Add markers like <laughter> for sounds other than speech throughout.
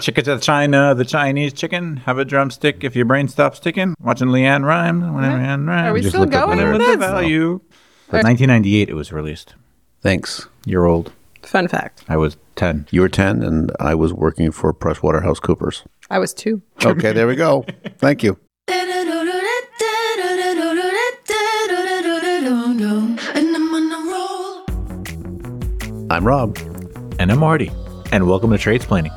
Chicken to China, the Chinese chicken. Have a drumstick if your brain stops ticking. Watching LeAnn Rimes. When LeAnn Rimes. Are we still going with the this? value. But 1998 it was released. Thanks. Year old. Fun fact. I was 10. You were 10 and I was working for PricewaterhouseCoopers. I was two. Okay, there we go. <laughs> Thank you. And I'm on a roll. I'm Rob. And I'm Marty. And welcome to Trade Splaining,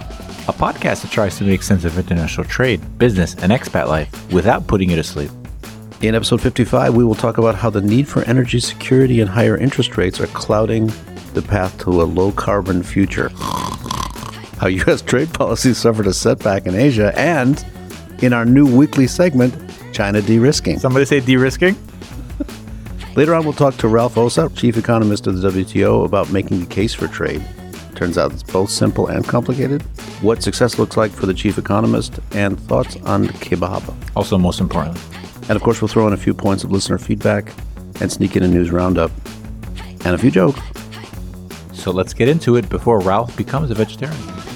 a podcast that tries to make sense of international trade, business, and expat life without putting you to sleep. In episode 55, we will talk about how the need for energy security and higher interest rates are clouding the path to a low carbon future. How U.S. trade policy suffered a setback in Asia, and in our new weekly segment, China de risking. Somebody say de-risking? Later on, we'll talk to Ralph Ossa, chief economist of the WTO, about making the case for trade. Turns out it's both simple and complicated. What success looks like for the chief economist, and thoughts on kebab. Also, most importantly, And of course, we'll throw in a few points of listener feedback and sneak in a news roundup and a few jokes. So let's get into it before Ralph becomes a vegetarian.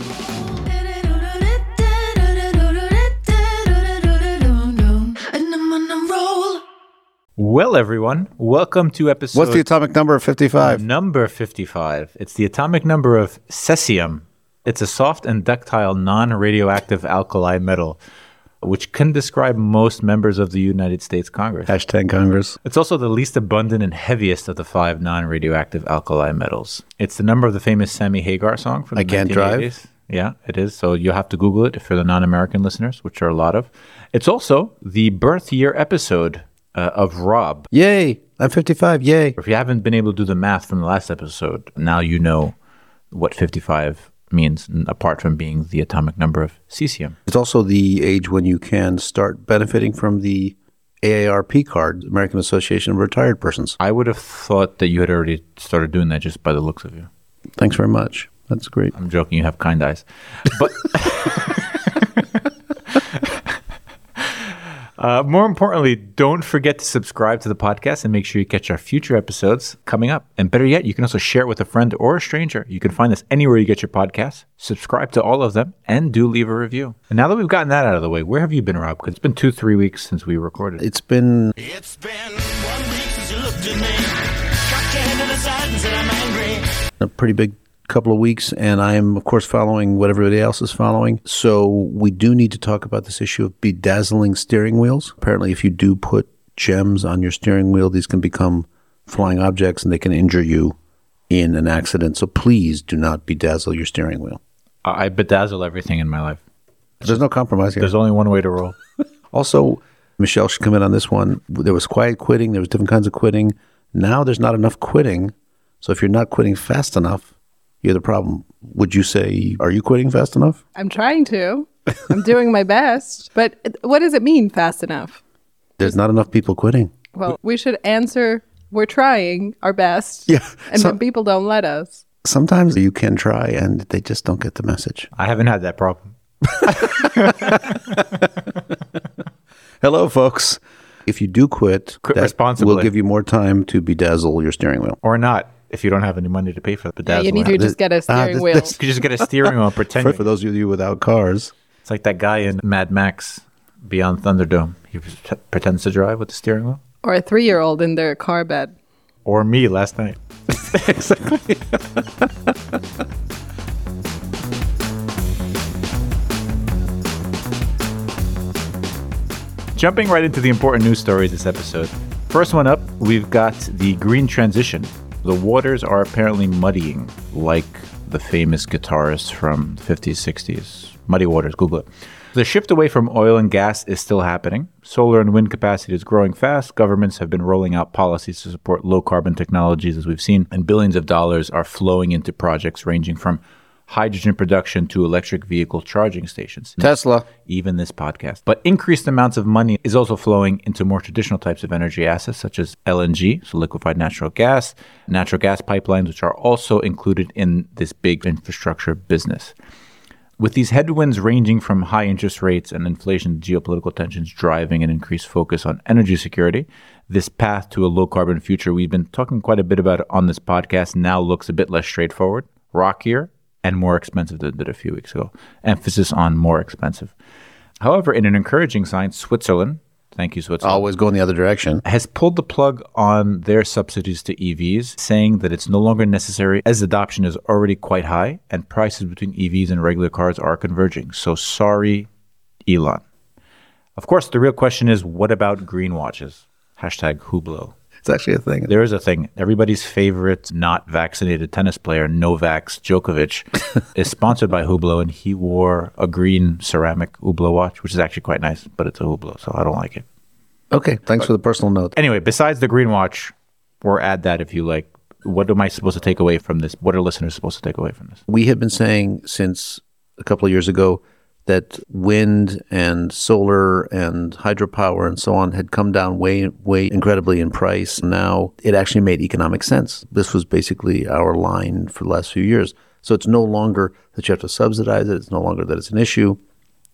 Well, everyone, welcome to episode What's the atomic number of 55? number 55. It's the atomic number of cesium. It's a soft and ductile non radioactive alkali metal, which can describe most members of the United States Congress. Hashtag Congress. It's also the least abundant and heaviest of the five non radioactive alkali metals. It's the number of the famous Sammy Hagar song from the I Can't Drive? Yeah, it is. So you'll have to Google it for the non American listeners, which are a lot of. It's also the birth year episode uh, of Rob. Yay! I'm 55. Yay! If you haven't been able to do the math from the last episode, now you know what 55 means, apart from being the atomic number of cesium. It's also the age when you can start benefiting from the AARP card, American Association of Retired Persons. I would have thought that you had already started doing that just by the looks of you. Thanks very much. That's great. I'm joking, you have kind eyes. But <laughs> uh, more importantly, don't forget to subscribe to the podcast and make sure you catch our future episodes coming up. And better yet, you can also share it with a friend or a stranger. You can find us anywhere you get your podcasts. Subscribe to all of them and do leave a review. And now that we've gotten that out of the way, where have you been, Rob? Because it's been two, three weeks since we recorded. It's been It's been one week since you looked at me. Cocked your head to the side and said I'm angry. a pretty big couple of weeks, and I'm, of course, following what everybody else is following. So we do need to talk about this issue of bedazzling steering wheels. Apparently, if you do put gems on your steering wheel, these can become flying objects and they can injure you in an accident. So please do not bedazzle your steering wheel. I I bedazzle everything in my life. There's no compromise here. There's only one way to roll. <laughs> Also, Michelle should come in on this one. There was quiet quitting. There was different kinds of quitting. Now there's not enough quitting. So if you're not quitting fast enough, you're the problem. Would you say, are you quitting fast enough? I'm trying to. I'm doing my best. But what does it mean fast enough? There's not enough people quitting. Well, we should answer we're trying our best. Yeah, And so- then people don't let us. Sometimes you can try and they just don't get the message. I haven't had that problem. <laughs> Hello, folks. If you do quit, Quit that responsibly. We'll give you more time to bedazzle your steering wheel. Or not, if you don't have any money to pay for the Yeah, bedazzling. you need to just get a Ah, steering this- wheel. this- You just get a steering wheel <laughs> pretend. For, for those of you without cars, It's like that guy in Mad Max Beyond Thunderdome. He pre- pretends to drive with the steering wheel. Or a three year old in their car bed. Or me last night. <laughs> Exactly. Jumping right into the important news stories this episode. First one up, we've got the green transition. The waters are apparently muddying, like the famous guitarist from the 50s, 60s. Muddy Waters, Google it. The shift away from oil and gas is still happening. Solar and wind capacity is growing fast. Governments have been rolling out policies to support low carbon technologies, as we've seen, and billions of dollars are flowing into projects ranging from hydrogen production to electric vehicle charging stations Tesla. even this podcast. But increased amounts of money is also flowing into more traditional types of energy assets, such as LNG, so liquefied natural gas, natural gas pipelines, which are also included in this big infrastructure business. With these headwinds ranging from high interest rates and inflation to geopolitical tensions driving an increased focus on energy security, this path to a low carbon future we've been talking quite a bit about on this podcast now looks a bit less straightforward, rockier, and more expensive than it did a few weeks ago. Emphasis on more expensive. However, in an encouraging sign, Switzerland, thank you, Switzerland, Always go in the other direction. has pulled the plug on their subsidies to EVs, saying that it's no longer necessary as adoption is already quite high and prices between EVs and regular cars are converging. So sorry, Elon. Of course, the real question is what about green watches? Hashtag Hublot. It's actually a thing. There is a thing. Everybody's favorite not vaccinated tennis player, Novak Djokovic, <laughs> is sponsored by Hublot, and he wore a green ceramic Hublot watch, which is actually quite nice, but it's a Hublot, so I don't like it. Okay, thanks for the personal note. Anyway, besides the green watch, or add that if you like, what am I supposed to take away from this? What are listeners supposed to take away from this? We have been saying since a couple of years ago that wind and solar and hydropower and so on had come down way, way incredibly in price. Now it actually made economic sense. This was basically our line for the last few years. So it's no longer that you have to subsidize it. It's no longer that it's an issue.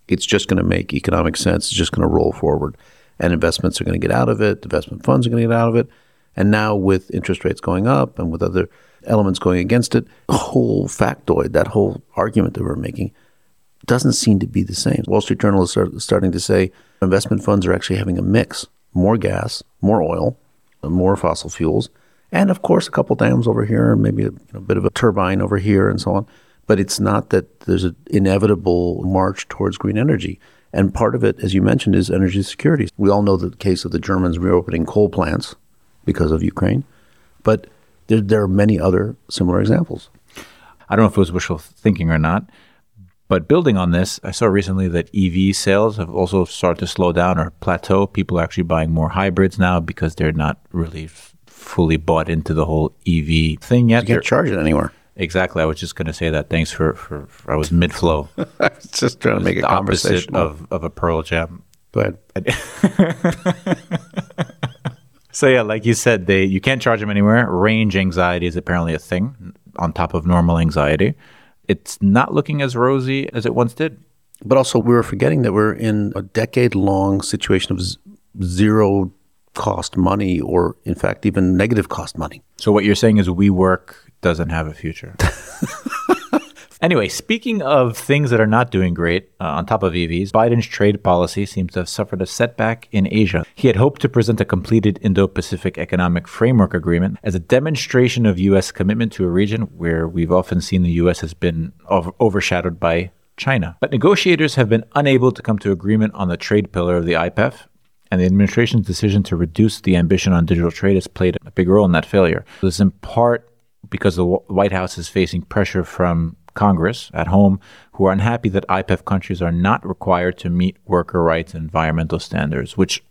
It's just going to make economic sense. It's just going to roll forward. And investments are going to get out of it. Investment funds are going to get out of it. And now with interest rates going up and with other elements going against it, the whole factoid, that whole argument that we're making, doesn't seem to be the same. Wall Street Journal is start, starting to say investment funds are actually having a mix more gas, more oil, more fossil fuels, and of course, a couple dams over here, maybe a, you know, bit of a turbine over here, and so on. But it's not that there's an inevitable march towards green energy. And part of it, as you mentioned, is energy security. We all know the case of the Germans reopening coal plants because of Ukraine, but there, there are many other similar examples. I don't know if it was wishful thinking or not, but building on this, I saw recently that EV sales have also started to slow down or plateau. People are actually buying more hybrids now because they're not really f- fully bought into the whole EV thing yet. You They're- can't charge it anywhere. Exactly. I was just going to say that. Thanks for, for, for I was mid flow. I was <laughs> just trying to make a conversation of, of a Pearl Jam. Go ahead. <laughs> So yeah, like you said, they you can't charge them anywhere. Range anxiety is apparently a thing on top of normal anxiety. It's not looking as rosy as it once did. But also, we were forgetting that we're in a decade long situation of z- zero cost money, or in fact, even negative cost money. So what you're saying is WeWork doesn't have a future. <laughs> anyway, speaking of things that are not doing great, uh, on top of EVs, Biden's trade policy seems to have suffered a setback in Asia. He had hoped to present a completed Indo-Pacific Economic Framework Agreement as a demonstration of U.S. commitment to a region where we've often seen the U.S. has been ov- overshadowed by China. But negotiators have been unable to come to agreement on the trade pillar of the IPEF, and the administration's decision to reduce the ambition on digital trade has played a big role in that failure. This is in part because the White House is facing pressure from Congress at home, who are unhappy that IPEF countries are not required to meet worker rights and environmental standards, which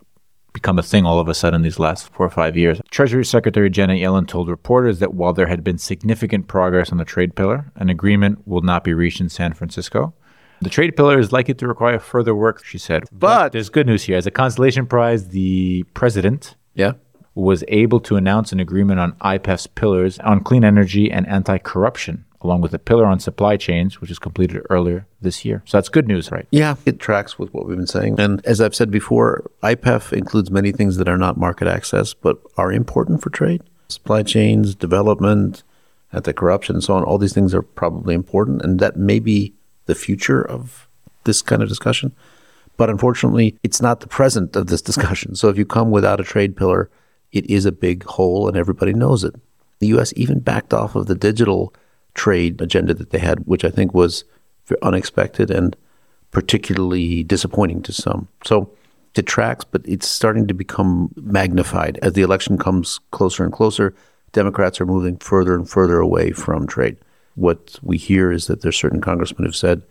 become a thing all of a sudden these last four or five years. Treasury Secretary Janet Yellen told reporters that while there had been significant progress on the trade pillar, an agreement will not be reached in San Francisco. The trade pillar is likely to require further work, she said. But- there's good news here. As a consolation prize, the president Yeah. was able to announce an agreement on IPEF's pillars on clean energy and anti corruption, along with a pillar on supply chains, which was completed earlier this year. So that's good news, right? Yeah, it tracks with what we've been saying. And as I've said before, IPEF includes many things that are not market access, but are important for trade. Supply chains, development, anti corruption, and so on. All these things are probably important. And that may be the future of this kind of discussion. But unfortunately, it's not the present of this <laughs> discussion. So if you come without a trade pillar, it is a big hole and everybody knows it. The U.S. even backed off of the digital trade agenda that they had, which I think was unexpected and particularly disappointing to some. So it tracks, but it's starting to become magnified as the election comes closer and closer. Democrats are moving further and further away from trade. What we hear is that there's certain congressmen who've said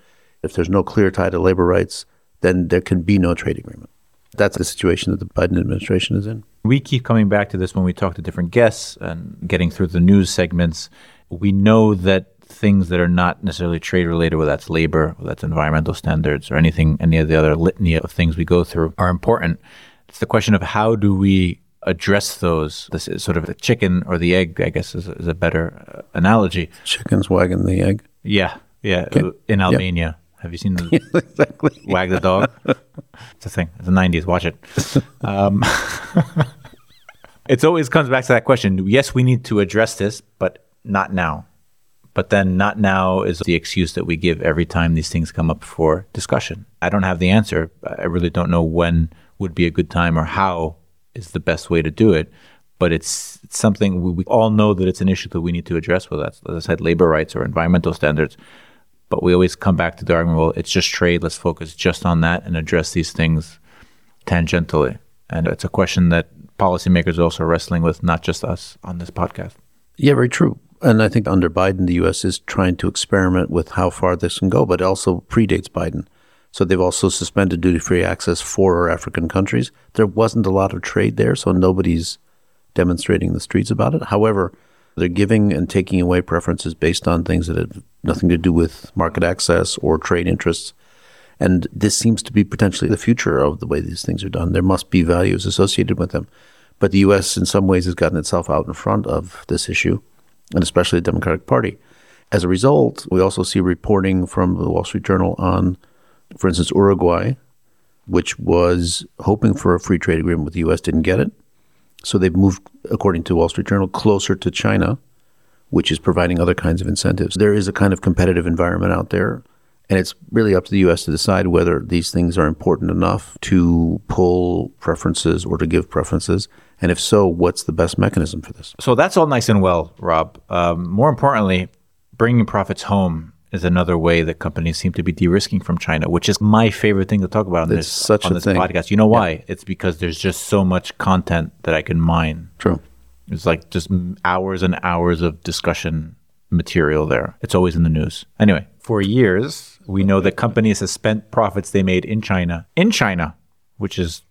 if there's no clear tie to labor rights, then there can be no trade agreement. That's the situation that the Biden administration is in. We keep coming back to this when we talk to different guests and getting through the news segments. We know that things that are not necessarily trade related, whether that's labor, whether that's environmental standards, or anything, any of the other litany of things we go through, are important. It's the question of how do we address those? This is sort of the chicken or the egg, I guess, is, is a better uh, analogy. Chickens wagging the egg. Yeah, yeah. In Albania, have you seen the <laughs> exactly. wag the dog? <laughs> it's a thing. It's the '90s. Watch it. <laughs> Um, it always comes back to that question. Yes, we need to address this, but not now. But then not now is the excuse that we give every time these things come up for discussion. I don't have the answer. I really don't know when would be a good time or how is the best way to do it. But it's, it's something we, we all know that it's an issue that we need to address whether that's, As I said, labor rights or environmental standards. But we always come back to the argument, well, it's just trade. Let's focus just on that and address these things tangentially. And it's a question that policymakers are also wrestling with, not just us on this podcast. Yeah, very true. And I think under Biden, the U.S. is trying to experiment with how far this can go, but it also predates Biden. So they've also suspended duty free access for African countries. There wasn't a lot of trade there, so nobody's demonstrating in the streets about it. However, they're giving and taking away preferences based on things that have nothing to do with market access or trade interests. And this seems to be potentially the future of the way these things are done. There must be values associated with them. But the U.S., in some ways, has gotten itself out in front of this issue, and especially the Democratic Party. As a result, we also see reporting from the Wall Street Journal on, for instance, Uruguay, which was hoping for a free trade agreement with the U.S., didn't get it. So they've moved, according to Wall Street Journal, closer to China, which is providing other kinds of incentives. There is a kind of competitive environment out there. And it's really up to the U.S. to decide whether these things are important enough to pull preferences or to give preferences. And if so, what's the best mechanism for this? So that's all nice and well, Rob. Um, more importantly, bringing profits home is another way that companies seem to be de-risking from China, which is my favorite thing to talk about on It's this such on a this thing. podcast. You know why? It's because there's just so much content that I can mine. True. It's like just hours and hours of discussion material there. It's always in the news. Anyway, for years, we know that companies have spent profits they made in China, in China, which is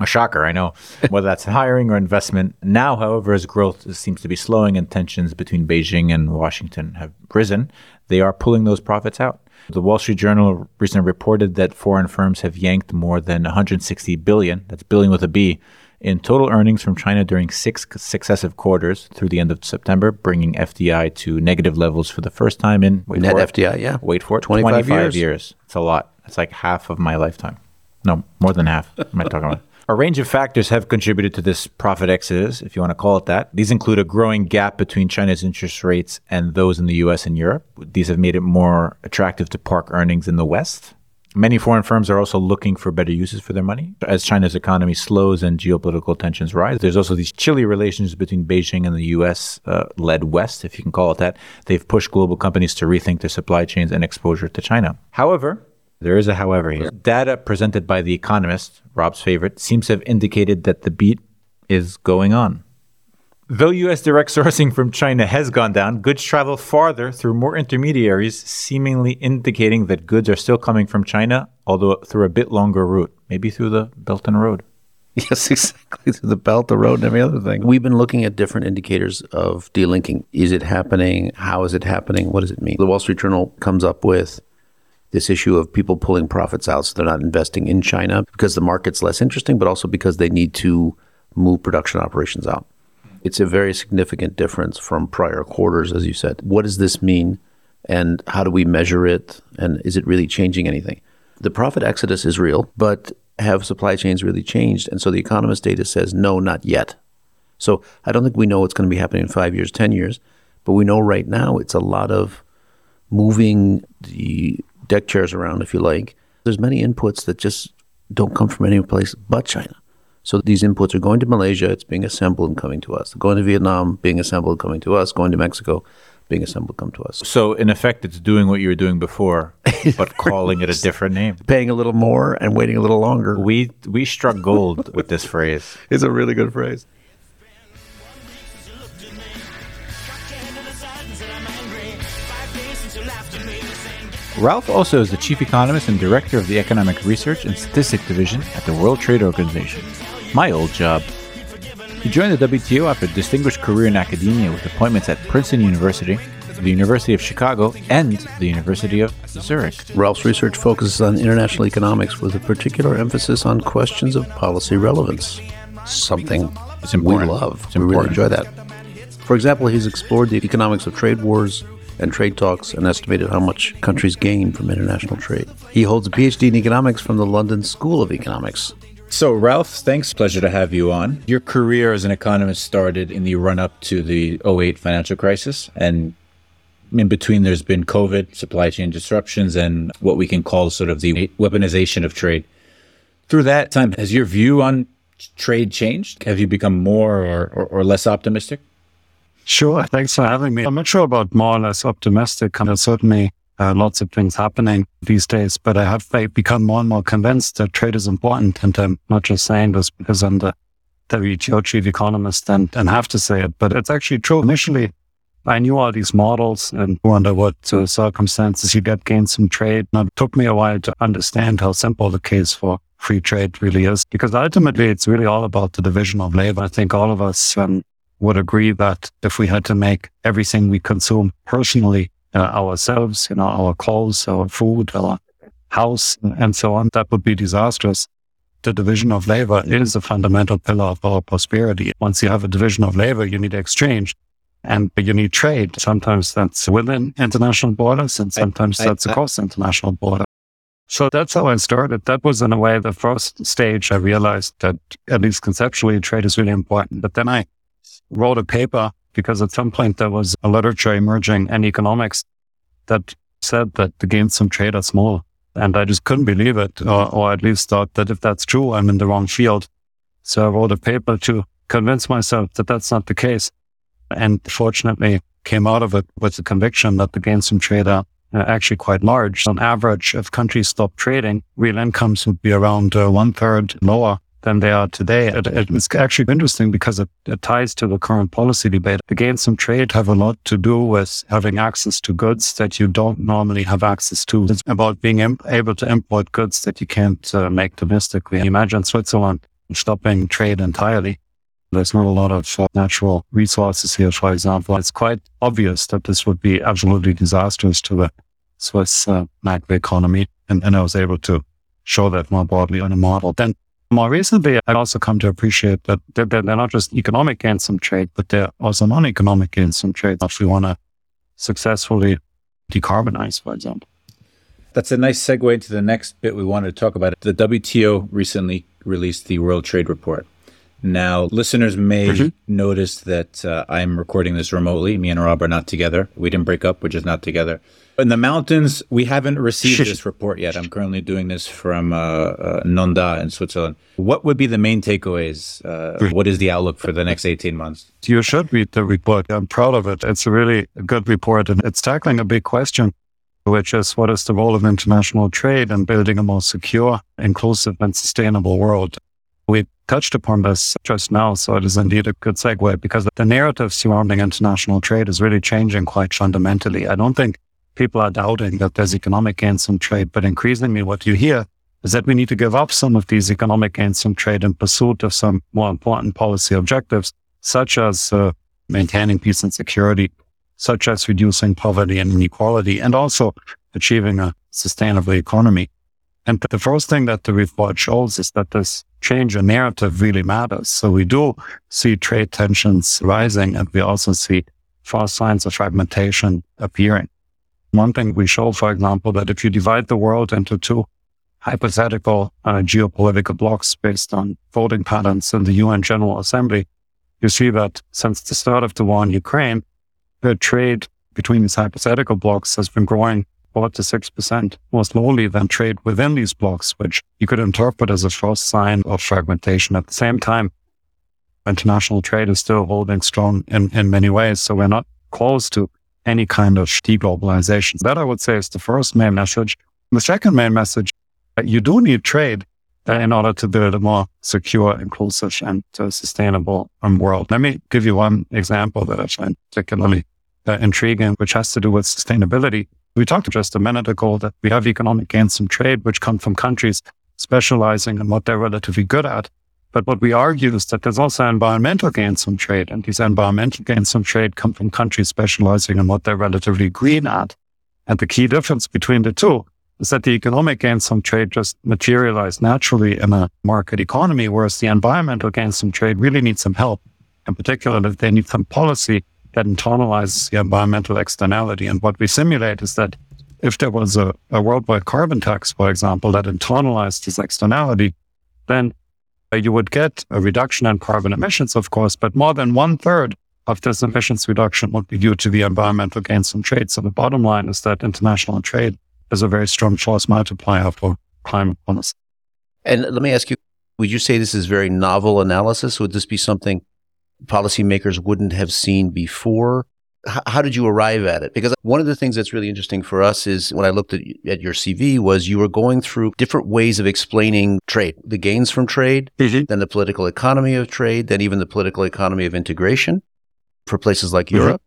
a shocker, I know, <laughs> whether that's hiring or investment. Now, however, as growth seems to be slowing and tensions between Beijing and Washington have risen, they are pulling those profits out. The Wall Street Journal recently reported that foreign firms have yanked more than 160 billion, that's billion with a B, in total earnings from China during six successive quarters through the end of September, bringing FDI to negative levels for the first time in wait Net for it, FDI, yeah. Wait for it, 25 years. years. It's a lot. It's like half of my lifetime. No, more than half. Am I talking about? <laughs> A range of factors have contributed to this profit exodus, if you want to call it that. These include a growing gap between China's interest rates and those in the US and Europe. These have made it more attractive to park earnings in the West. Many foreign firms are also looking for better uses for their money. As China's economy slows and geopolitical tensions rise, there's also these chilly relations between Beijing and the US uh, led West, if you can call it that. They've pushed global companies to rethink their supply chains and exposure to China. However, there is a however here. Data presented by The Economist, Rob's favorite, seems to have indicated that the beat is going on. Though U.S. direct sourcing from China has gone down, goods travel farther through more intermediaries, seemingly indicating that goods are still coming from China, although through a bit longer route, maybe through the Belt and Road. <laughs> Yes, exactly. Through the belt, the road, and every other thing. We've been looking at different indicators of delinking. Is it happening? How is it happening? What does it mean? The Wall Street Journal comes up with this issue of people pulling profits out so they're not investing in China because the market's less interesting, but also because they need to move production operations out. It's a very significant difference from prior quarters, as you said. What does this mean? And how do we measure it? And is it really changing anything? The profit exodus is real, but have supply chains really changed? And so the economist data says no, not yet. So I don't think we know what's going to be happening in five years, 10 years, but we know right now it's a lot of moving the deck chairs around, if you like. There's many inputs that just don't come from any place but China. So these inputs are going to Malaysia, it's being assembled and coming to us. Going to Vietnam, being assembled, coming to us. Going to Mexico, being assembled, come to us. So, in effect, it's doing what you were doing before, <laughs> but calling it a different name. Paying a little more and waiting a little longer We we struck gold with this phrase. <laughs> It's a really good phrase. Ralph also is the chief economist and director of the Economic Research and Statistic Division at the World Trade Organization. My old job. He joined the WTO after a distinguished career in academia with appointments at Princeton University, the University of Chicago, and the University of Zurich. Ralph's research focuses on international economics with a particular emphasis on questions of policy relevance. Something we love. We really enjoy that. For example, he's explored the economics of trade wars and trade talks and estimated how much countries gain from international trade. He holds a PhD in economics from the London School of Economics. So, Ralph, thanks. Pleasure to have you on. Your career as an economist started in the run up to the 08 financial crisis. And in between, there's been COVID, supply chain disruptions, and what we can call sort of the weaponization of trade. Through that time, has your view on trade changed? Have you become more or, or, or less optimistic? Sure. Thanks for having me. I'm not sure about more or less optimistic. There's certainly uh, lots of things happening these days, but I have become more and more convinced that trade is important. And I'm not just saying this because I'm the WTO chief economist and, and have to say it, but it's actually true. Initially, I knew all these models and under what uh, circumstances you get gains from trade. And it took me a while to understand how simple the case for free trade really is, because ultimately it's really all about the division of labor. I think all of us um, would agree that if we had to make everything we consume personally uh, ourselves, you know, our clothes, our food, our house, and so on, that would be disastrous. The division of labor is a fundamental pillar of our prosperity. Once you have a division of labor, you need exchange and you need trade. Sometimes that's within international borders and sometimes I, I, that's across I, international borders. So that's how I started. That was in a way the first stage I realized that at least conceptually trade is really important. But then I wrote a paper because at some point there was a literature emerging in economics that said that the gains from trade are small. And I just couldn't believe it, or, or at least thought that if that's true, I'm in the wrong field. So I wrote a paper to convince myself that that's not the case. And fortunately came out of it with the conviction that the gains from trade are actually quite large. On average, if countries stop trading, real incomes would be around uh, one third lower than they are today. It, it's actually interesting because it, it, ties to the current policy debate. The gains from trade have a lot to do with having access to goods that you don't normally have access to. It's about being able to import goods that you can't uh, make domestically. Imagine Switzerland stopping trade entirely. There's not a lot of uh, natural resources here, for example. It's quite obvious that this would be absolutely disastrous to the Swiss uh. And, and I was able to show that more broadly on a model. Then more recently, I've also come to appreciate that they're, they're not just economic gains from trade, but they're also non-economic gains from trade if we want to successfully decarbonize, for example. That's a nice segue into the next bit we wanted to talk about. The WTO recently released the World Trade Report. Now, listeners may mm-hmm. notice that uh, I'm recording this remotely. Me and Rob are not together. We didn't break up, we're just not together. In the mountains, we haven't received this report yet. I'm currently doing this from uh, uh, Nanda in Switzerland. What would be the main takeaways? Uh, what is the outlook for the next 18 months? You should read the report. I'm proud of it. It's a really good report, and it's tackling a big question, which is what is the role of international trade in building a more secure, inclusive, and sustainable world? We touched upon this just now, so it is indeed a good segue because the narrative surrounding international trade is really changing quite fundamentally. I don't think people are doubting that there's economic gains from trade, but increasingly what you hear is that we need to give up some of these economic gains from trade in pursuit of some more important policy objectives, such as uh, maintaining peace and security, such as reducing poverty and inequality, and also achieving a sustainable economy. And the first thing that the report shows is that this change in narrative really matters. So we do see trade tensions rising, and we also see first signs of fragmentation appearing. One thing we show, for example, that if you divide the world into two hypothetical uh, geopolitical blocks based on voting patterns in the UN General Assembly, you see that since the start of the war in Ukraine, the trade between these hypothetical blocks has been growing four to six percent more slowly than trade within these blocks, which you could interpret as a first sign of fragmentation. At the same time, international trade is still holding strong in, in many ways. So we're not close to any kind of deglobalization. That I would say is the first main message. The second main message, you do need trade in order to build a more secure, inclusive, and uh, sustainable um, world. Let me give you one example that I find particularly uh, intriguing, which has to do with sustainability. We talked just a minute ago that we have economic gains from trade, which come from countries specializing in what they're relatively good at. But what we argue is that there's also environmental gains from trade, and these environmental gains from trade come from countries specializing in what they're relatively green at. And the key difference between the two is that the economic gains from trade just materialize naturally in a market economy, whereas the environmental gains from trade really need some help. In particular, if they need some policy that internalizes the environmental externality. And what we simulate is that if there was a, a worldwide carbon tax, for example, that internalized this externality, then you would get a reduction in carbon emissions, of course, but more than one third of this emissions reduction would be due to the environmental gains from trade. So the bottom line is that international trade is a very strong force multiplier for climate policy. And let me ask you, would you say this is very novel analysis? Would this be something policymakers wouldn't have seen before? H- how did you arrive at it? Because one of the things that's really interesting for us is when I looked at, at your CV was you were going through different ways of explaining trade, the gains from trade, then the political economy of trade, then even the political economy of integration for places like Mhm. Europe.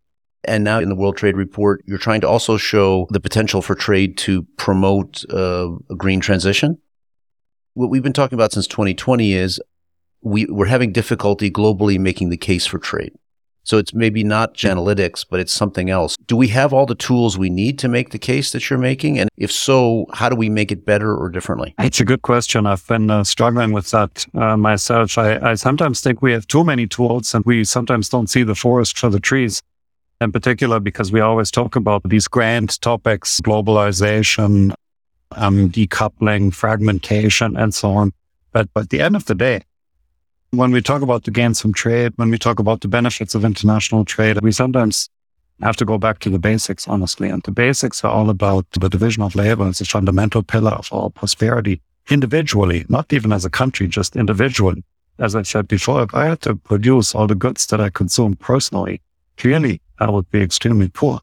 And now in the World Trade Report, you're trying to also show the potential for trade to promote uh, a green transition. What we've been talking about since 2020 is we, we're having difficulty globally making the case for trade. So it's maybe not analytics, but it's something else. Do we have all the tools we need to make the case that you're making? And if so, how do we make it better or differently? It's a good question. I've been uh, struggling with that uh, myself. I, I sometimes think we have too many tools and we sometimes don't see the forest for the trees. In particular, because we always talk about these grand topics, globalization, um, decoupling, fragmentation, and so on. But, but at the end of the day, when we talk about the gains from trade, when we talk about the benefits of international trade, we sometimes have to go back to the basics, honestly. And the basics are all about the division of labor as a fundamental pillar of our prosperity individually, not even as a country, just individually. As I said before, if I had to produce all the goods that I consume personally, clearly I would be extremely poor.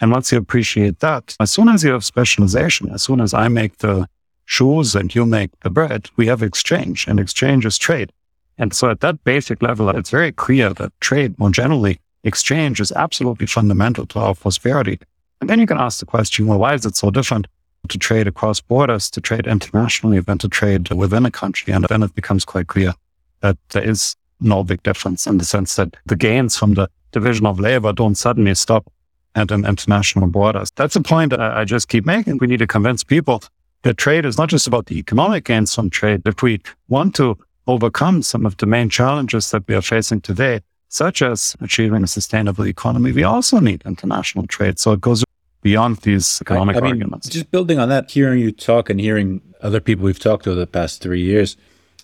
And once you appreciate that, as soon as you have specialization, as soon as I make the shoes and you make the bread, we have exchange and exchange is trade. And so at that basic level, it's very clear that trade more generally, exchange is absolutely fundamental to our prosperity. And then you can ask the question, well, why is it so different to trade across borders, to trade internationally than to trade within a country? And then it becomes quite clear that there is no big difference in the sense that the gains from the division of labor don't suddenly stop at an international borders. That's a point I I just keep making. We need to convince people that trade is not just about the economic gains from trade. If we want to overcome some of the main challenges that we are facing today, such as achieving a sustainable economy, we also need international trade. So it goes beyond these economic I mean, arguments. Just building on that, hearing you talk and hearing other people we've talked to over the past three years,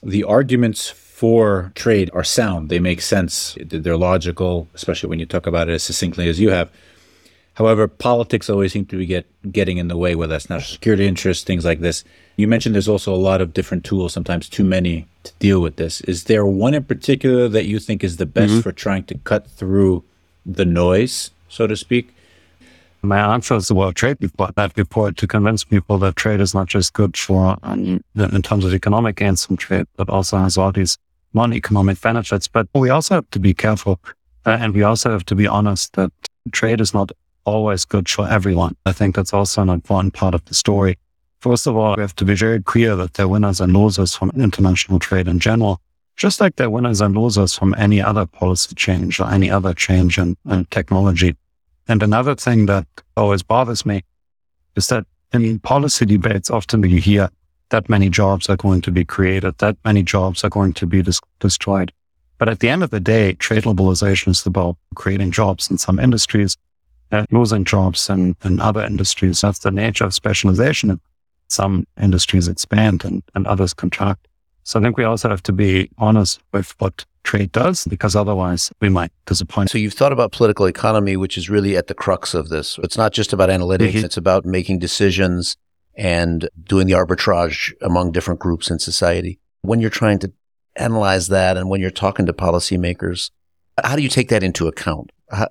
the arguments for trade are sound. They make sense. They're logical, especially when you talk about it as succinctly as you have. However, politics always seem to be get, getting in the way, whether that's national security interests, things like this. You mentioned there's also a lot of different tools, sometimes too many to deal with this. Is there one in particular that you think is the best for trying to cut through the noise, so to speak? My answer is the World Trade Report. That report to convince people that trade is not just good for, um, in terms of economic gains from trade, but also has all these non-economic benefits. But we also have to be careful, uh, and we also have to be honest that trade is not always good for everyone. I think that's also an important part of the story. First of all, we have to be very clear that there are winners and losers from international trade in general, just like there are winners and losers from any other policy change or any other change in, in technology. And another thing that always bothers me is that in policy debates, often you hear that many jobs are going to be created, that many jobs are going to be dis- destroyed. But at the end of the day, trade liberalization is about creating jobs in some industries, uh, losing jobs in, in other industries. That's the nature of specialization. Some industries expand and, and others contract. So I think we also have to be honest with what trade does, because otherwise we might disappoint. So you've thought about political economy, which is really at the crux of this. It's not just about analytics. Mhm. It's about making decisions and doing the arbitrage among different groups in society. When you're trying to analyze that and when you're talking to policymakers, how do you take that into account? How,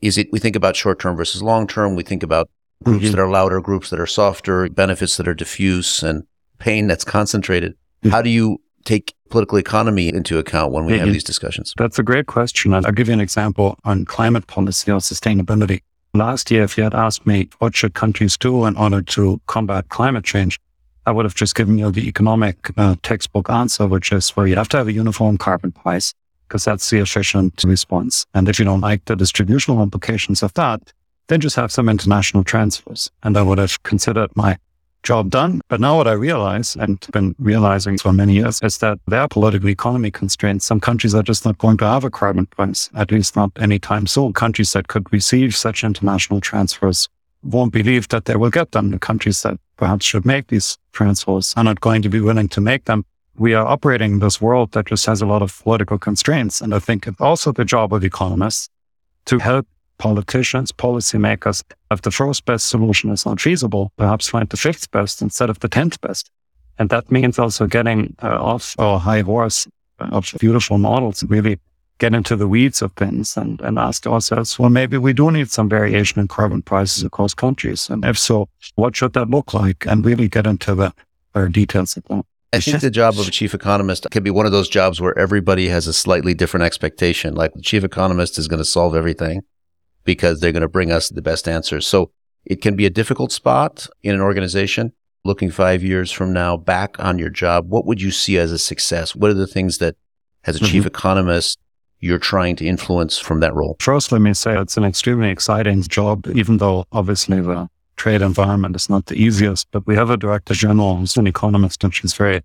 is it, we think about short term versus long term. We think about groups Mhm. that are louder, groups that are softer, benefits that are diffuse and pain that's concentrated. Mhm. How do you take political economy into account when we have Mhm. these discussions? That's a great question. I'll give you an example on climate policy or sustainability. Last year, if you had asked me what should countries do in order to combat climate change, I would have just given you the economic uh, textbook answer, which is where you have to have a uniform carbon price because that's the efficient response. And if you don't like the distributional implications of that, then just have some international transfers. And I would have considered my job done. But now what I realize and been realizing for many years is that there are political economy constraints. Some countries are just not going to have a carbon price, at least not anytime soon. Countries that could receive such international transfers won't believe that they will get them. The countries that perhaps should make these transfers are not going to be willing to make them. We are operating in this world that just has a lot of political constraints. And I think it's also the job of economists to help politicians, policymakers, if the first best solution is not feasible, perhaps find the fifth best instead of the tenth best. And that means also getting uh, off our high horse of beautiful models, really get into the weeds of things and, and ask ourselves, well, maybe we do need some variation in carbon prices across countries. And if so, what should that look like? And really get into the details of that. I think the job of a chief economist can be one of those jobs where everybody has a slightly different expectation. Like the chief economist is going to solve everything because they're going to bring us the best answers. So it can be a difficult spot in an organization. Looking five years from now back on your job, what would you see as a success? What are the things that, as a chief mm-hmm. economist, you're trying to influence from that role? First, let me say it's an extremely exciting job, even though obviously the trade environment is not the easiest. But we have a director general who's an economist and she's very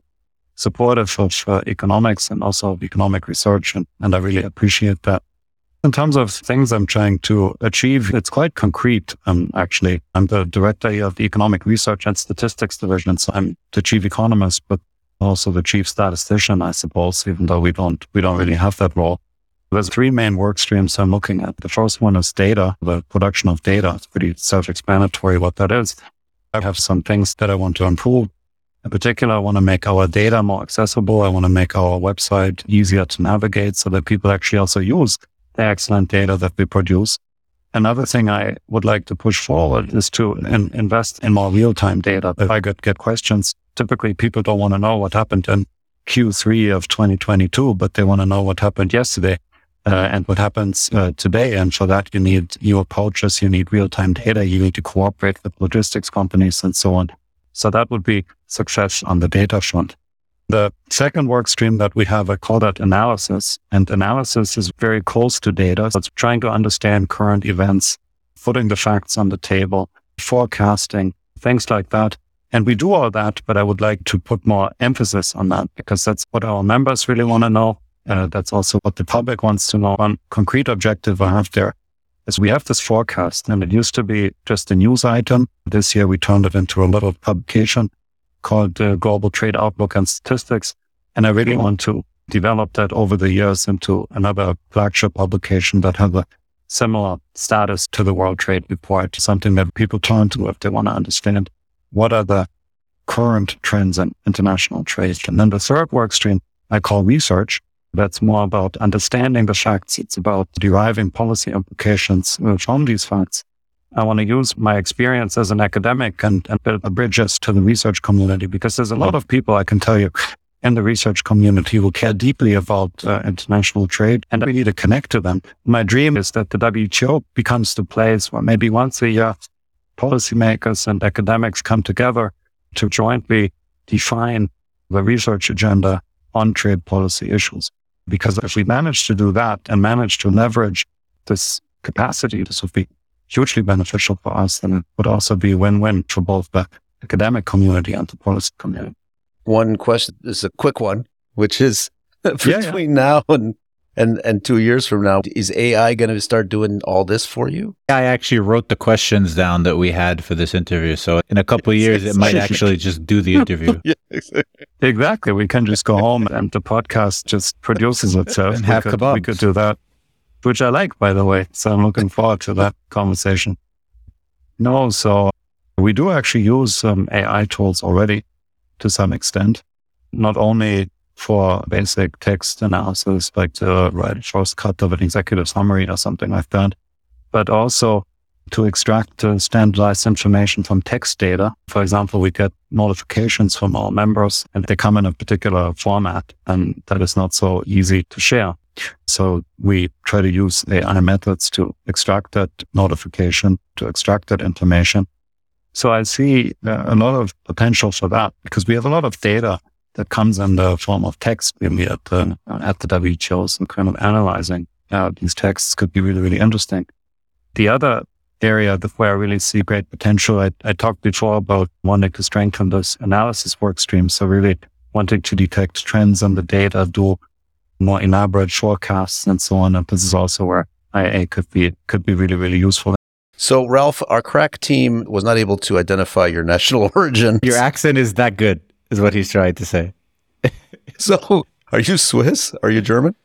supportive of uh, economics and also of economic research. And, and I really appreciate that. In terms of things I'm trying to achieve, it's quite concrete. Um, actually, I'm the director of the Economic Research and Statistics Division, so I'm the chief economist, but also the chief statistician, I suppose, even though we don't we don't really have that role. There's three main work streams I'm looking at. The first one is data, the production of data. It's pretty self-explanatory what that is. I have some things that I want to improve. In particular, I want to make our data more accessible. I want to make our website easier to navigate so that people actually also use the excellent data that we produce. Another thing I would like to push forward is to in, invest in more real-time data. If I get, get questions, typically people don't want to know what happened in Q3 of 2022, but they want to know what happened yesterday uh, and what happens uh, today. And for that, you need new approaches, you need real-time data, you need to cooperate with logistics companies and so on. So that would be success on the data front. The second work stream that we have, I call that analysis. And analysis is very close to data. So it's trying to understand current events, putting the facts on the table, forecasting, things like that. And we do all that, but I would like to put more emphasis on that because that's what our members really want to know. Uh, that's also what the public wants to know. One concrete objective I have there is we have this forecast and it used to be just a news item. This year we turned it into a little publication called uh, Global Trade Outlook and Statistics. And I really want to develop that over the years into another flagship publication that has a similar status to the World Trade Report, something that people turn to if they want to understand what are the current trends in international trade. And then the third work stream I call research. That's more about understanding the facts. It's about deriving policy implications from these facts. I want to use my experience as an academic and, and build bridges to the research community because there's a lot of people I can tell you in the research community who care deeply about uh, international trade and we need to connect to them. My dream is that the WTO becomes the place where maybe once a year policymakers and academics come together to jointly define the research agenda on trade policy issues. Because if we manage to do that and manage to leverage this capacity, this would be hugely beneficial for us. And it would also be a win-win for both the academic community and the policy community. One question is a quick one, which is yeah. between now and, and, and two years from now, is AI going to start doing all this for you? I actually wrote the questions down that we had for this interview. So in a couple of years, it might <laughs> actually just do the interview. <laughs> yeah, exactly. Exactly. We can just go home and the podcast just produces <laughs> itself. And have we could, kebabs. We could do that, which I like, by the way. So I'm looking forward to that conversation. No, so we do actually use um, AI tools already to some extent, not only for basic text analysis, like to write a first cut of an executive summary or something like that, but also to extract uh, standardized information from text data. For example, we get notifications from our members and they come in a particular format and that is not so easy to share. So we try to use AI methods to extract that notification, to extract that information. So I see uh, a lot of potential for that because we have a lot of data that comes in the form of text maybe at the, at the WTOs and kind of analyzing uh, these texts could be really, really interesting. The other area that where I really see great potential, I, I talked before about wanting to strengthen this analysis work stream. So really wanting to detect trends in the data, do more elaborate forecasts and so on. And this is also where IA could be, could be really, really useful. So, Ralph, our crack team was not able to identify your national <laughs> origin. Your accent is that good, is what he's trying to say. <laughs> So, are you Swiss? Are you German?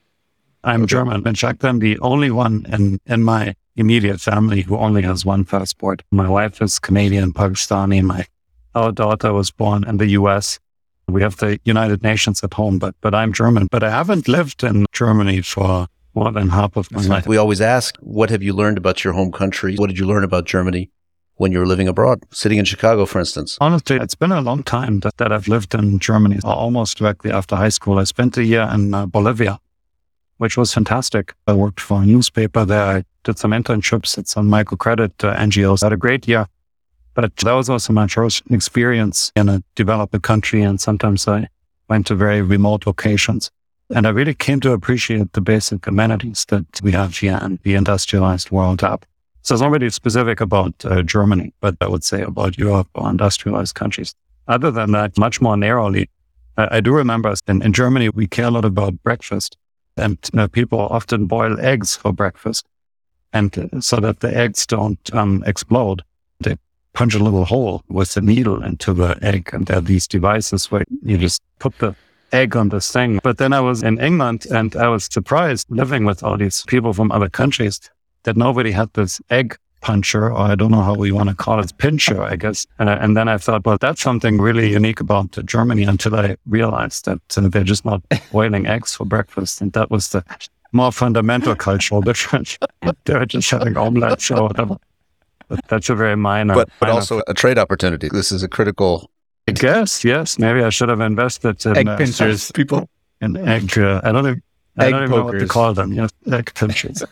I'm German. In fact, I'm the only one in, in my immediate family who only has one passport. My wife is Canadian, Pakistani. My our daughter was born in the US. We have the United Nations at home, but but I'm German. But I haven't lived in Germany for more than half of my life. We always ask, what have you learned about your home country? What did you learn about Germany when you were living abroad, sitting in Chicago, for instance? Honestly, it's been a long time that, that I've lived in Germany. Almost directly after high school, I spent a year in uh, Bolivia, which was fantastic. I worked for a newspaper there. I did some internships at some microcredit uh, NGOs. I had a great year. But that was also my first experience in a developing country. And sometimes I went to very remote locations. And I really came to appreciate the basic amenities that we have here in the industrialized world up. So it's not really specific about uh, Germany, but I would say about Europe or industrialized countries. Other than that, much more narrowly, I, do remember in, in Germany, we care a lot about breakfast and people often boil eggs for breakfast. And so that the eggs don't um, explode, they punch a little hole with a needle into the egg. And there are these devices where you just put the egg on this thing. But then I was in England and I was surprised living with all these people from other countries that nobody had this egg puncher, or I don't know how we want to call it, pincher, I guess. And, I- and then I thought, well, that's something really unique about uh, Germany until I realized that uh, they're just not <laughs> boiling eggs for breakfast. And that was the more fundamental cultural difference. <laughs> they're just having omelets or whatever. But that's a very minor. but but minor also a trade opportunity. This is a critical. I guess, yes. Maybe I should have invested in Egg uh, pincers, people. in egg. Uh, I don't even, I don't even know what to call them. Yes, egg <laughs> pinchers.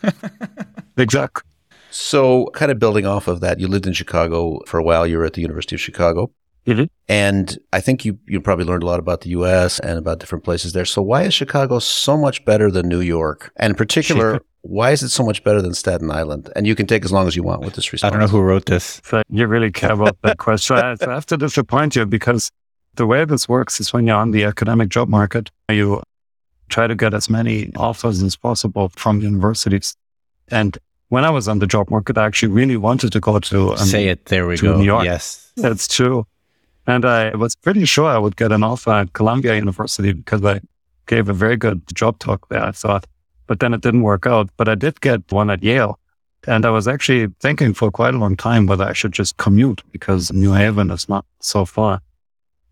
exactly. So, kind of building off of that, you lived in Chicago for a while. You were at the University of Chicago. Mhm. And I think you, you probably learned a lot about the U.S. and about different places there. So, why is Chicago so much better than New York? And in particular, why is it so much better than Staten Island? And you can take as long as you want with this I don't know who wrote this. So you really care about that question. <laughs> I I have to disappoint you because the way this works is when you're on the academic job market, you try to get as many offers as possible from universities. And when I was on the job market, I actually really wanted to go to um, Say it. There we to go. New York. Yes. That's true. And I was pretty sure I would get an offer at Columbia University because I gave a very good job talk there, I thought. But then it didn't work out. But I did get one at Yale. And I was actually thinking for quite a long time whether I should just commute because New Haven is not so far.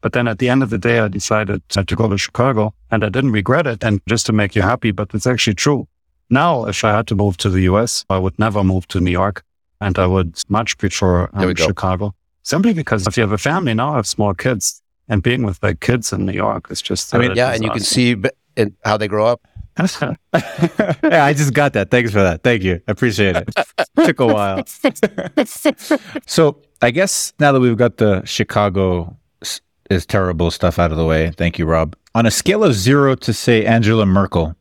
But then at the end of the day, I decided to go to Chicago and I didn't regret it. And just to make you happy, but it's actually true. Now, if I had to move to the US, I would never move to New York and I would much prefer There we um, go. Chicago. Simply because if you have a family now, I have small kids and being with the kids in New York is just, I mean, yeah, and you can see b- in how they grow up. <laughs> yeah, I just got that. Thanks for that. Thank you. I appreciate it. Took a while. <laughs> so I guess now that we've got the Chicago s- is terrible stuff out of the way, thank you, Rob. On a scale of zero to say Angela Merkel,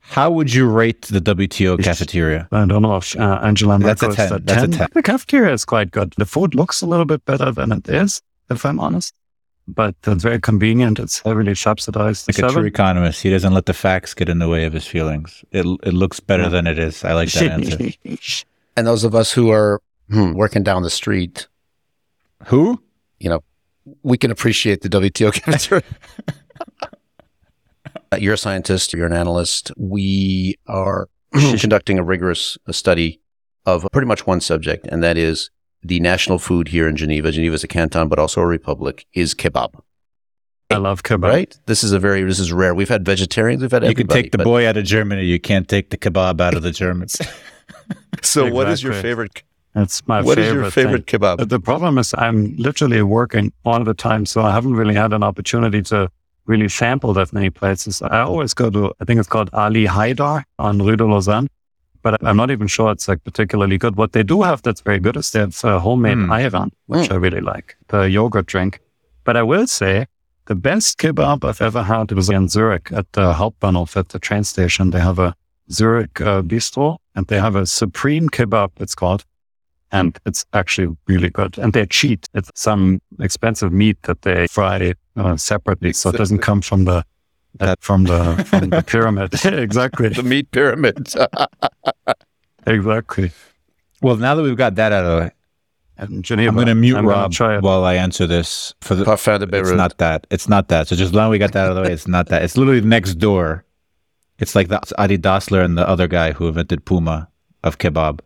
how would you rate the WTO cafeteria? I don't know if uh, Angela That's a Merkel is 10. That's a 10. 10. The cafeteria is quite good. The food looks a little bit better than it is, if I'm honest. But it's very convenient. It's heavily subsidized. Like a true economist, he doesn't let the facts get in the way of his feelings. It it looks better than it is. I like that <laughs> answer. And those of us who are hmm, working down the street, Who? you know, we can appreciate the WTO cafeteria. Uh, you're a scientist, you're an analyst. We are <clears throat> conducting a rigorous study of pretty much one subject, and that is the national food here in Geneva. Geneva is a canton, but also a republic, is kebab. I love kebab. Right? This is a very, this is rare. We've had vegetarians, we've had You can take the but- boy out of Germany. You can't take the kebab out of the Germans. <laughs> So, what is your favorite? It's my What is favorite. your favorite thing. kebab? The problem is I'm literally working all the time, so I haven't really had an opportunity to really sample that many places. I always go to, I think it's called Ali Haidar on Rue de Lausanne, but I'm not even sure it's like particularly good. What they do have that's very good is they have uh, homemade Hmm. ayran, which Hmm. I really like, the yogurt drink. But I will say the best kebab I've ever had was in Zurich at the Hauptbahnhof at the train station. They have a Zurich uh, bistro and they have a supreme kebab, it's called. And it's actually really good. And they cheat. It's some expensive meat that they fry uh, separately. So it doesn't come from the, that from the, from the <laughs> pyramid. <laughs> exactly. The meat pyramid. <laughs> Exactly. well, now that we've got that out of the way, Geneva. I'm going to mute I'm Rob while I answer this. For the, Parfum de it's Beirut. not that. It's not that. So just now we got that out of the way. It's not that. It's literally next door. It's like the Adi Dassler and the other guy who invented Puma of kebab.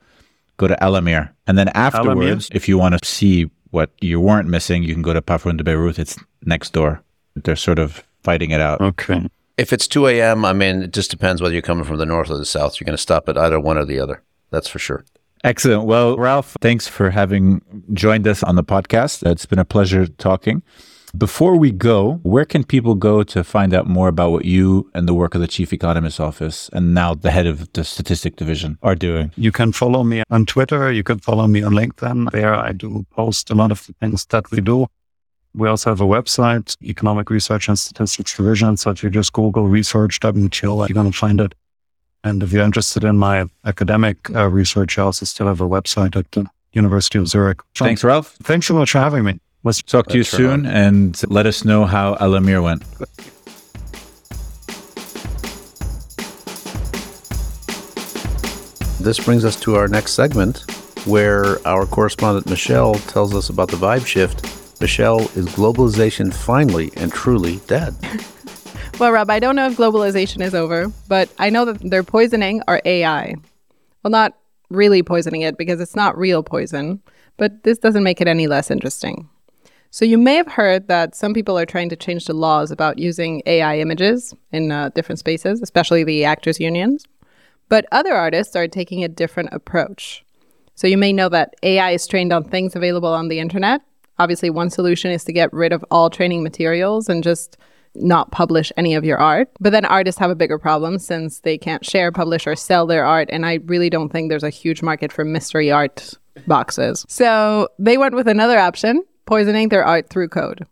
Go to Alamir. And then afterwards, if you want to see what you weren't missing, you can go to Parfum de Beirut. It's next door. They're sort of fighting it out. Okay. If it's 2 a.m., I mean, it just depends whether you're coming from the north or the south. You're going to stop at either one or the other. That's for sure. Excellent. Well, Ralph, thanks for having joined us on the podcast. It's been a pleasure talking. Before we go, where can people go to find out more about what you and the work of the Chief Economist's Office and now the head of the Statistic Division are doing? You can follow me on Twitter. You can follow me on LinkedIn. There I do post a lot of the things that we do. We also have a website, Economic Research and Statistics Division. So if you just Google research WTO, you're going to find it. And if you're interested in my academic uh, research, I also still have a website at the University of Zurich. Thanks, Ralph. Thanks so much for having me. Was Talk to you soon and let us know how Alamir went. This brings us to our next segment where our correspondent Michelle tells us about the vibe shift. Michelle, is globalization finally and truly dead? <laughs> Well, Rob, I don't know if globalization is over, but I know that they're poisoning our AI. Well, not really poisoning it because it's not real poison, but this doesn't make it any less interesting. So, you may have heard that some people are trying to change the laws about using AI images in uh, different spaces, especially the actors' unions. But other artists are taking a different approach. So, you may know that AI is trained on things available on the internet. Obviously, one solution is to get rid of all training materials and just not publish any of your art. But then artists have a bigger problem since they can't share, publish, or sell their art. And I really don't think there's a huge market for mystery art boxes. So they went with another option poisoning their art through code.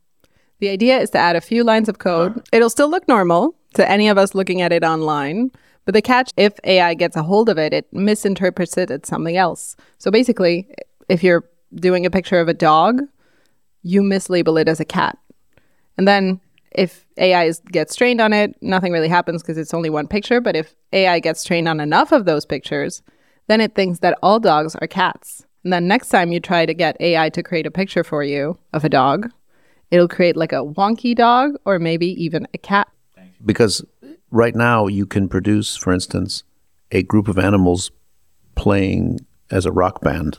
The idea is to add a few lines of code. It'll still look normal to any of us looking at it online. But the catch, if AI gets a hold of it, it misinterprets it as something else. So basically, if you're doing a picture of a dog, you mislabel it as a cat. And then if AI is, gets trained on it, nothing really happens because it's only one picture. But if AI gets trained on enough of those pictures, then it thinks that all dogs are cats. And then next time you try to get AI to create a picture for you of a dog, it'll create like a wonky dog or maybe even a cat. Because right now you can produce, for instance, a group of animals playing as a rock band,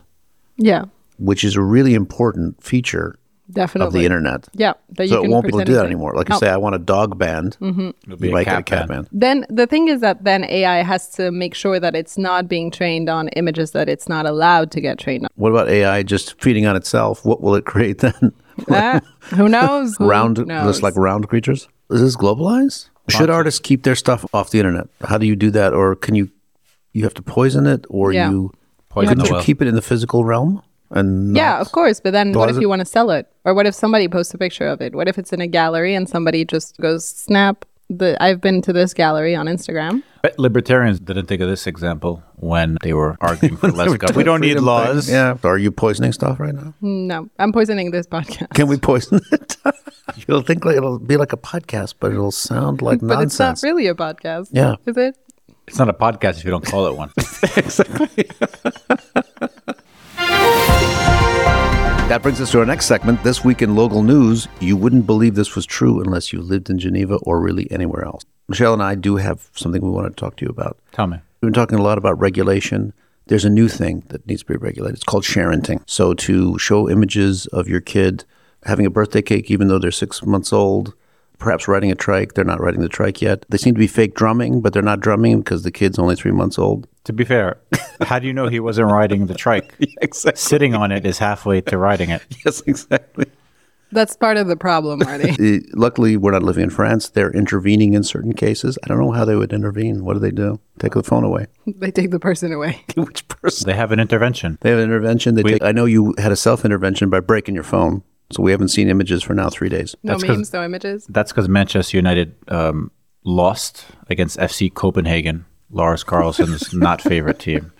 Yeah, which is a really important feature definitely. of the internet. Yeah, that So you it won't be able to do that anymore. Like No. I say, I want a dog band. It'll be You a might get a cat cat band. band. Then the thing is that then AI has to make sure that it's not being trained on images that it's not allowed to get trained on. What about AI just feeding on itself? What will it create <laughs> then? Ah, who knows? Who round, knows? just like round creatures. Is this globalized? Should artists keep their stuff off the internet? How do you do that? Or can you? You have to poison it, or Yeah. you Poison couldn't you keep it in the physical realm? And Yeah, not- of course. But then what if it- you want to sell it? Or what if somebody posts a picture of it? What if it's in a gallery and somebody just goes, snap, the, I've been to this gallery on Instagram. But libertarians didn't think of this example when they were arguing for <laughs> less government. We don't need laws. thing. Yeah. Are you poisoning stuff right now? No, I'm poisoning this podcast. Can we <laughs> poison it? <laughs> You'll think like it'll be like a podcast, but it'll sound like but it's not really a podcast. Yeah. Is it? It's not a podcast if you don't call it one. That brings us to our next segment. This week in local news, you wouldn't believe this was true unless you lived in Geneva or really anywhere else. Michelle and I do have something we want to talk to you about. Tell me. We've been talking a lot about regulation. There's a new thing that needs to be regulated. It's called sharenting. So to show images of your kid having a birthday cake, even though they're six months old, perhaps riding a trike. They're not riding the trike yet. They seem to be fake drumming, but they're not drumming because the kid's only three months old. To be fair, <laughs> how do you know he wasn't riding the trike? <laughs> exactly. Sitting on it is halfway to riding it. <laughs> Yes, exactly. That's part of the problem, Marty. Uh, luckily, we're not living in France. They're intervening in certain cases. I don't know how they would intervene. What do they do? Take the phone away. they take the person away. Which person? They have an intervention. They have an intervention. They We- take, I know you had a self intervention by breaking your phone, so we haven't seen images for now three days. No That's 'cause- memes, no images. That's because Manchester United um, lost against FC Copenhagen, Lars Carlson's <laughs> not favorite team.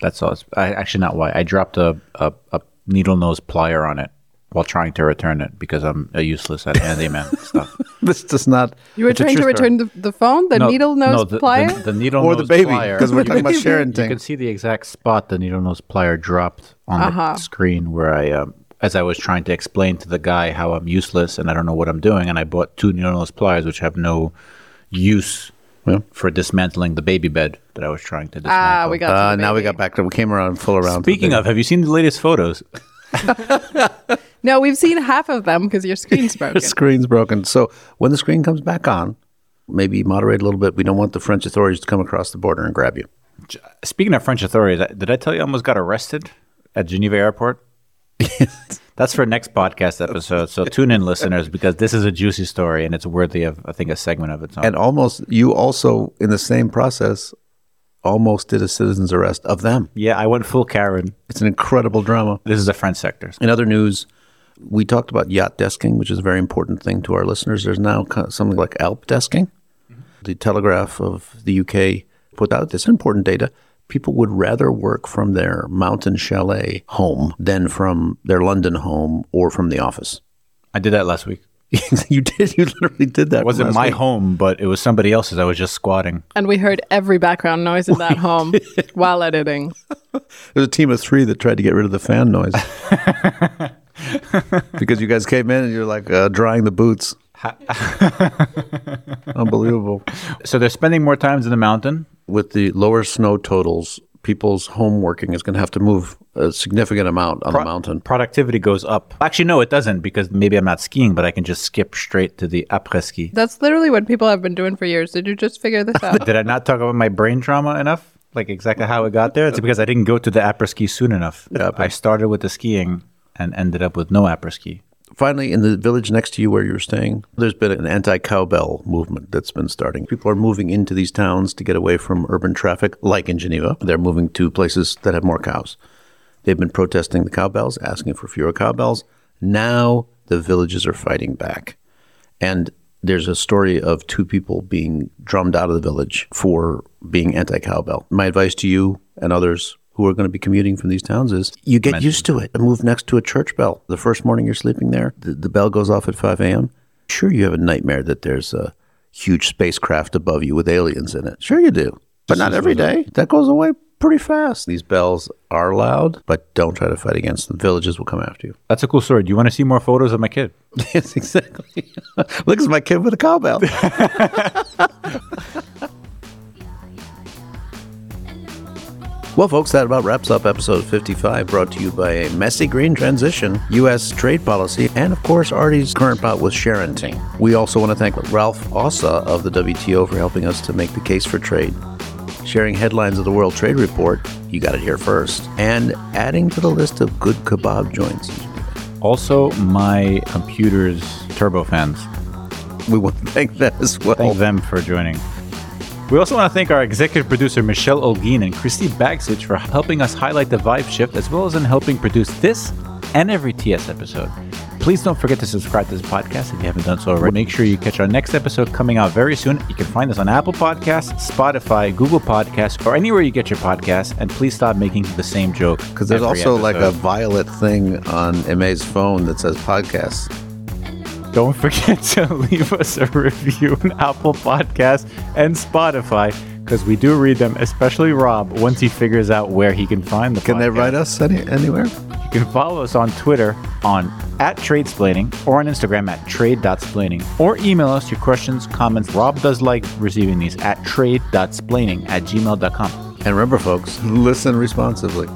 That's all. It's, I, actually, not why. I dropped a, a, a needle nose plier on it while trying to return it because I'm a useless at handyman <laughs> stuff. This does not. You were trying to return the, the phone, the No, needle no, nose the, plier? The, the needle Or the baby, plier. because we're talking about sharing You thing. can see the exact spot the needle nose plier dropped on Uh-huh. the screen where I, um, as I was trying to explain to the guy how I'm useless and I don't know what I'm doing, and I bought two needle nose pliers which have no use Yeah. for dismantling the baby bed that I was trying to dismantle. Ah, we got. Uh, now we got back to we came around full around. Speaking of, have you seen the latest photos? <laughs> No, we've seen half of them because your screen's <laughs> broken. the screen's broken. So when the screen comes back on, maybe moderate a little bit. We don't want the French authorities to come across the border and grab you. Speaking of French authorities, did I tell you I almost got arrested at Geneva Airport? <laughs> That's for next podcast episode. So tune in, listeners, because this is a juicy story and it's worthy of, I think, a segment of its own. And almost, you also in the same process, almost did a citizen's arrest of them. yeah, I went full Karen. It's an incredible drama. This is the French sector. In other news, we talked about yacht desking, which is a very important thing to our listeners. There's now something like Alp desking. Mm-hmm. The Telegraph of the UK put out this important data. People would rather work from their mountain chalet home than from their London home or from the office. I did that last week. <laughs> you did. You literally did that. It wasn't my week. home, but it was somebody else's. I was just squatting. and we heard every background noise in that <laughs> home while editing. <laughs> There's a team of three that tried to get rid of the fan noise because you guys came in and you're like uh, drying the boots. Unbelievable. So they're spending more times in the mountain. With the lower snow totals, people's home working is going to have to move a significant amount on the mountain. Productivity goes up. Actually, no, it doesn't because maybe I'm not skiing, but I can just skip straight to the après ski. That's literally what people have been doing for years. Did you just figure this <laughs> out? Did I not talk about my brain trauma enough? Like exactly how it got there? It's because I didn't go to the après ski soon enough. Yeah, but- I started with the skiing and ended up with no après ski. Finally, in the village next to you where you're staying, there's been an anti cowbell movement that's been starting. People are moving into these towns to get away from urban traffic, like in Geneva. They're moving to places that have more cows. They've been protesting the cowbells, asking for fewer cowbells. Now the villages are fighting back. And there's a story of two people being drummed out of the village for being anti cowbell. My advice to you and others who are going to be commuting from these towns is you get used to it and move next to a church bell. The first morning you're sleeping there, the, the bell goes off at 5 a.m. Sure, you have a nightmare that there's a huge spacecraft above you with aliens in it. Sure, you do. But not every day. That goes away pretty fast. These bells are loud, but don't try to fight against them. Villages will come after you. That's a cool story. Do you want to see more photos of my kid? <laughs> yes, exactly. <laughs> Look, it's my kid with a cowbell. <laughs> Well, folks, that about wraps up episode 55, brought to you by a messy green transition, U.S. trade policy, and of course, Artie's current bout with sharenting. We also want to thank Ralph Ossa of the WTO for helping us to make the case for trade, sharing headlines of the World Trade Report, you got it here first, and adding to the list of good kebab joints. Also, my computer's turbo fans. We want to thank them as well. Thank them for joining. We also want to thank our executive producer Michelle Olguin and Cristi Bagsic for helping us highlight the vibe shift as well as in helping produce this and every TS episode. Please don't forget to subscribe to this podcast if you haven't done so already. Make sure you catch our next episode coming out very soon. You can find us on Apple Podcasts, Spotify, Google Podcasts, or anywhere you get your podcasts. And please stop making the same joke. Because there's also like a violet thing on Mae's phone that says podcasts. Don't forget to <laughs> leave us a review on Apple Podcasts and Spotify because we do read them, especially Rob, once he figures out where he can find the podcast. Can they write us any, anywhere? You can follow us on Twitter on at tradesplaining or on Instagram at trade.splaining or email us your questions, comments. Rob does like receiving these at trade.splaining at gmail.com. And remember, folks, listen responsibly.